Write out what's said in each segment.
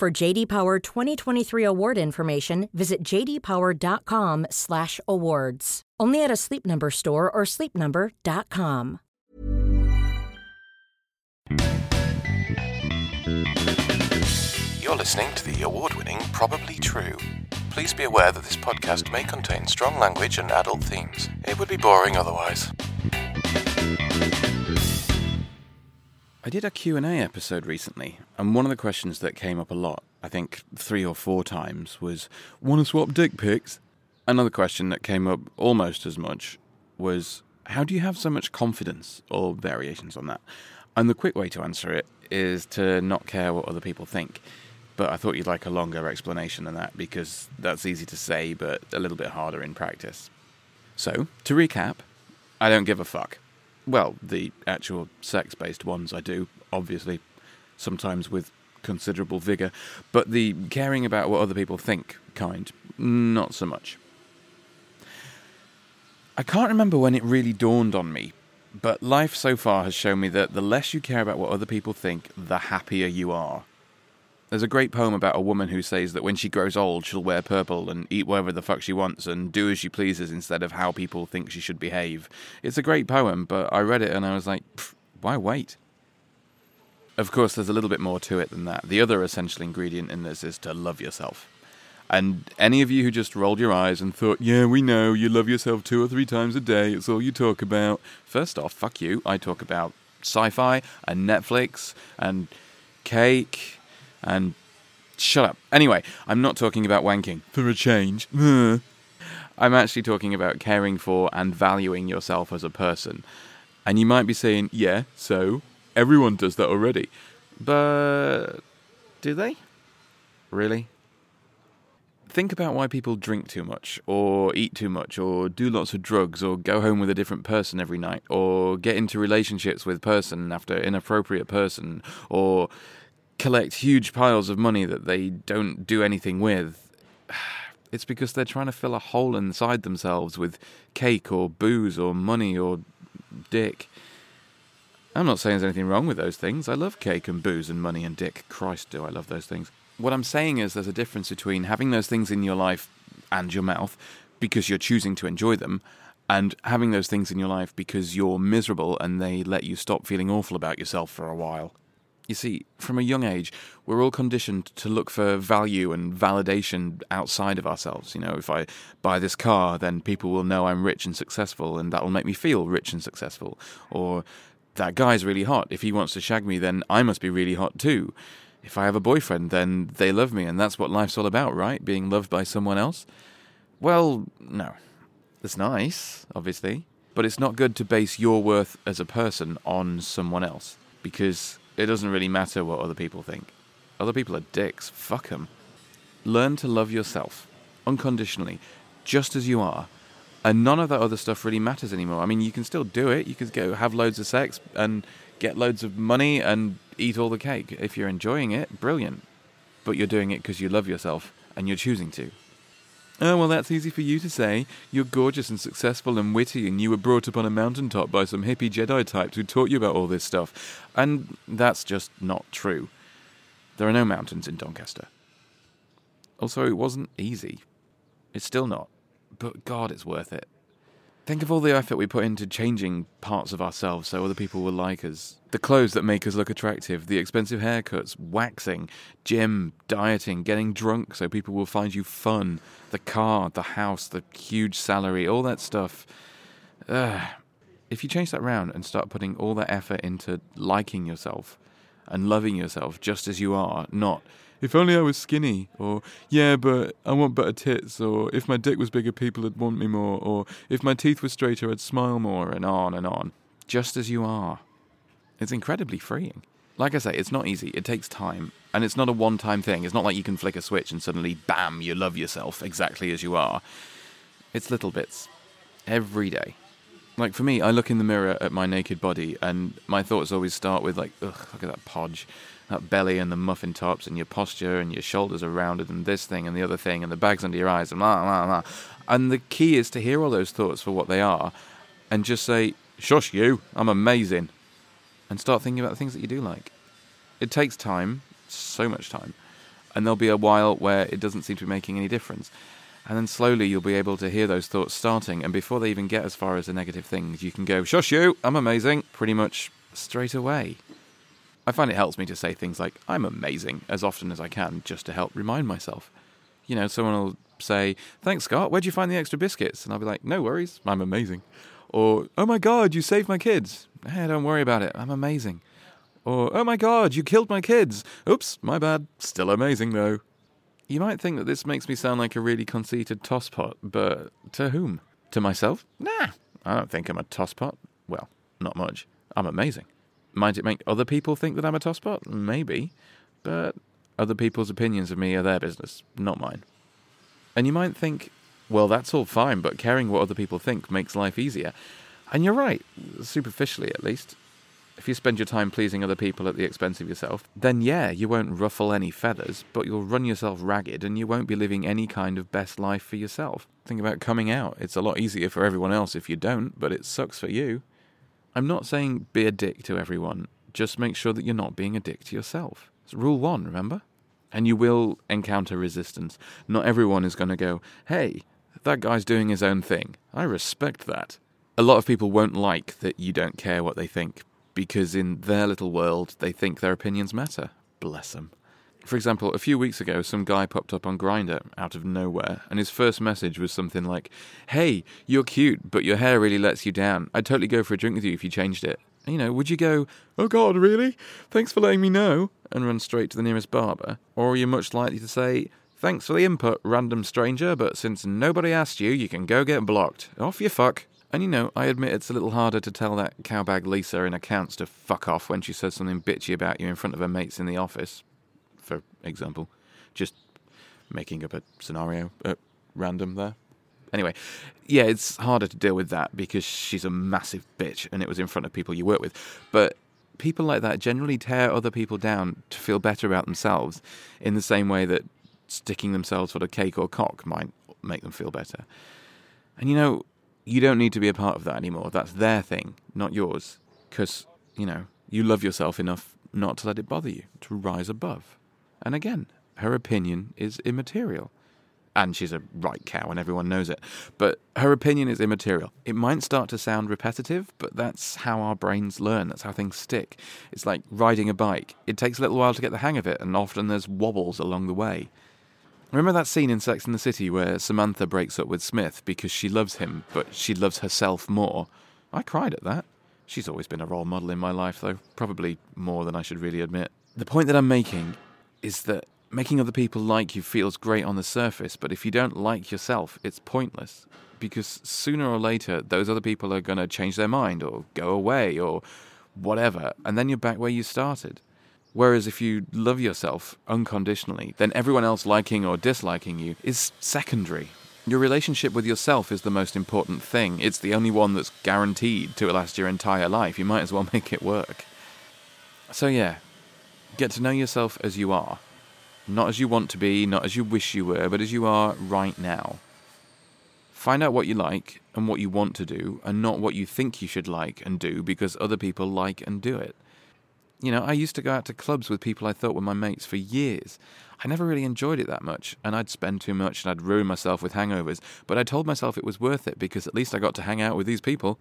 For JD Power 2023 award information, visit jdpower.com/awards. Only at a Sleep Number store or sleepnumber.com. You're listening to the award winning Probably True. Please be aware that this podcast may contain strong language and adult themes. It would be boring otherwise. I did a Q&A episode recently, and one of the questions that came up a lot, I think three or four times, was, want to swap dick pics? Another question that came up almost as much was, how do you have so much confidence, or variations on that? And the quick way to answer it is to not care what other people think. But I thought you'd like a longer explanation than that because that's easy to say, but a little bit harder in practice. So, to recap, I don't give a fuck. Well, the actual sex based ones I do, obviously, sometimes with considerable vigour, but the caring about what other people think kind, not so much. I can't remember when it really dawned on me, but life so far has shown me that the less you care about what other people think, the happier you are. There's a great poem about a woman who says that when she grows old, she'll wear purple and eat whatever the fuck she wants and do as she pleases instead of how people think she should behave. It's a great poem, but I read it and I was like, why wait? Of course, there's a little bit more to it than that. The other essential ingredient in this is to love yourself. And any of you who just rolled your eyes and thought, yeah, we know, you love yourself two or three times a day, it's all you talk about. First off, fuck you. I talk about sci fi and Netflix and cake and shut up. Anyway, I'm not talking about wanking for a change. I'm actually talking about caring for and valuing yourself as a person. And you might be saying, yeah, so everyone does that already. But do they? Really? Think about why people drink too much, or eat too much, or do lots of drugs, or go home with a different person every night, or get into relationships with person after inappropriate person, or collect huge piles of money that they don't do anything with. It's because they're trying to fill a hole inside themselves with cake or booze or money or dick. I'm not saying there's anything wrong with those things. I love cake and booze and money and dick. Christ, do I love those things. What I'm saying is there's a difference between having those things in your life and your mouth because you're choosing to enjoy them and having those things in your life because you're miserable and they let you stop feeling awful about yourself for a while. You see, from a young age, we're all conditioned to look for value and validation outside of ourselves. You know, if I buy this car, then people will know I'm rich and successful, and that will make me feel rich and successful. Or that guy's really hot. If he wants to shag me, then I must be really hot too. If I have a boyfriend, then they love me, and that's what life's all about, right? Being loved by someone else? Well, no. It's nice, obviously, but it's not good to base your worth as a person on someone else because it doesn't really matter what other people think. Other people are dicks. Fuck them. Learn to love yourself unconditionally, just as you are. And none of that other stuff really matters anymore. I mean, you can still do it. You can go have loads of sex and get loads of money and eat all the cake. If you're enjoying it, brilliant. But you're doing it because you love yourself and you're choosing to. Oh, well, that's easy for you to say. You're gorgeous and successful and witty, and you were brought up on a mountaintop by some hippie Jedi types who taught you about all this stuff. And that's just not true. There are no mountains in Doncaster. Also, it wasn't easy. It's still not. But God, it's worth it. Think of all the effort we put into changing parts of ourselves so other people will like us. The clothes that make us look attractive, the expensive haircuts, waxing, gym, dieting, getting drunk so people will find you fun, the car, the house, the huge salary, all that stuff. Ugh. If you change that round and start putting all that effort into liking yourself and loving yourself just as you are, not if only I was skinny, or yeah, but I want better tits, or if my dick was bigger, people would want me more, or if my teeth were straighter, I'd smile more, and on and on. Just as you are. It's incredibly freeing. Like I say, it's not easy, it takes time, And it's not a one time thing. It's not like you can flick a switch and suddenly, bam, you love yourself exactly as you are. It's little bits. Every day. Like for me, I look in the mirror at my naked body and my thoughts always start with, like, ugh, look at that podge, that belly and the muffin tops and your posture and your shoulders are rounded and this thing and the other thing and the bags under your eyes and blah, blah, blah. And the key is to hear all those thoughts for what they are and just say, shush you, I'm amazing. And start thinking about the things that you do like. It takes time, so much time. And there'll be a while where it doesn't seem to be making any difference. And then slowly you'll be able to hear those thoughts starting. And before they even get as far as the negative things, you can go, shush you, I'm amazing, pretty much straight away. I find it helps me to say things like, I'm amazing, as often as I can, just to help remind myself. You know, someone will say, Thanks, Scott, where'd you find the extra biscuits? And I'll be like, No worries, I'm amazing. Or, Oh my God, you saved my kids. Hey, don't worry about it, I'm amazing. Or, oh my god, you killed my kids. Oops, my bad. Still amazing though. You might think that this makes me sound like a really conceited tosspot, but to whom? To myself? Nah, I don't think I'm a tosspot. Well, not much. I'm amazing. Might it make other people think that I'm a tosspot? Maybe. But other people's opinions of me are their business, not mine. And you might think, well, that's all fine, but caring what other people think makes life easier. And you're right, superficially at least if you spend your time pleasing other people at the expense of yourself, then yeah, you won't ruffle any feathers, but you'll run yourself ragged and you won't be living any kind of best life for yourself. Think about coming out. It's a lot easier for everyone else if you don't, but it sucks for you. I'm not saying be a dick to everyone, just make sure that you're not being a dick to yourself. It's rule one, remember? And you will encounter resistance. Not everyone is going to go, hey, that guy's doing his own thing. I respect that. A lot of people won't like that you don't care what they think, because in their little world, they think their opinions matter. Bless them. For example, a few weeks ago, some guy popped up on Grindr out of nowhere, and his first message was something like, Hey, you're cute, but your hair really lets you down. I'd totally go for a drink with you if you changed it. you know, would you go, Oh God, really? Thanks for letting me know, and run straight to the nearest barber? Or are you much likely to say, Thanks for the input, random stranger, but since nobody asked you, you can go get blocked. Off you fuck. And you know, I admit it's a little harder to tell that cowbag Lisa in accounts to fuck off when she says something bitchy about you in front of her mates in the office, for example. Just making up a scenario at random there. Anyway, yeah, it's harder to deal with that because she's a massive bitch and it was in front of people you work with. But people like that generally tear other people down to feel better about themselves in the same way that sticking themselves for a cake or cock might make them feel better. And you know, you don't need to be a part of that anymore. That's their thing, not yours. Because, you know, you love yourself enough not to let it bother you, to rise above. And again, her opinion is immaterial. And she's a right cow, and everyone knows it. But her opinion is immaterial. It might start to sound repetitive, but that's how our brains learn. That's how things stick. It's like riding a bike. It takes a little while to get the hang of it, and often there's wobbles along the way. Remember that scene in Sex and the City where Samantha breaks up with Smith because she loves him, but she loves herself more? I cried at that. She's always been a role model in my life, though, probably more than I should really admit. The point that I'm making is that making other people like you feels great on the surface, but if you don't like yourself, it's pointless. Because sooner or later, those other people are going to change their mind or go away or whatever, and then you're back where you started. Whereas if you love yourself unconditionally, then everyone else liking or disliking you is secondary. Your relationship with yourself is the most important thing. It's the only one that's guaranteed to last your entire life. You might as well make it work. So, yeah, get to know yourself as you are. Not as you want to be, not as you wish you were, but as you are right now. Find out what you like and what you want to do, and not what you think you should like and do because other people like and do it. You know, I used to go out to clubs with people I thought were my mates for years. I never really enjoyed it that much, and I'd spend too much and I'd ruin myself with hangovers, but I told myself it was worth it because at least I got to hang out with these people.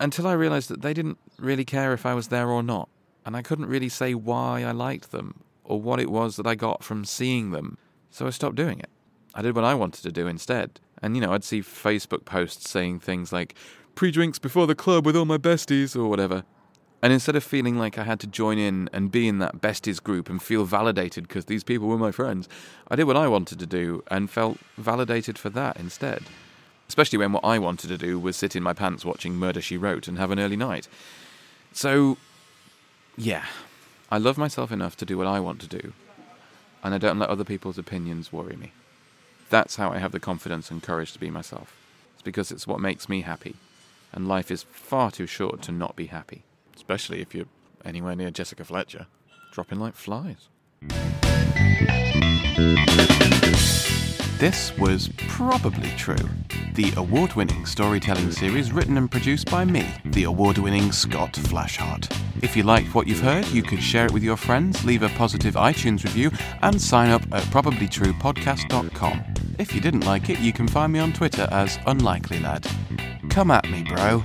Until I realised that they didn't really care if I was there or not, and I couldn't really say why I liked them or what it was that I got from seeing them, so I stopped doing it. I did what I wanted to do instead. And, you know, I'd see Facebook posts saying things like, pre drinks before the club with all my besties, or whatever. And instead of feeling like I had to join in and be in that besties group and feel validated because these people were my friends, I did what I wanted to do and felt validated for that instead. Especially when what I wanted to do was sit in my pants watching Murder She Wrote and have an early night. So, yeah, I love myself enough to do what I want to do. and I don't let other people's opinions worry me. That's how I have the confidence and courage to be myself. It's because it's what makes me happy, and life is far too short to not be happy, especially if you're anywhere near Jessica Fletcher, dropping like flies. This was Probably True, the award winning storytelling series written and produced by me, the award winning Scott Flashheart. If you liked what you've heard, you could share it with your friends, leave a positive iTunes review, and sign up at probablytruepodcast.com. If you didn't like it, you can find me on Twitter as Unlikely Lad. Come at me, bro.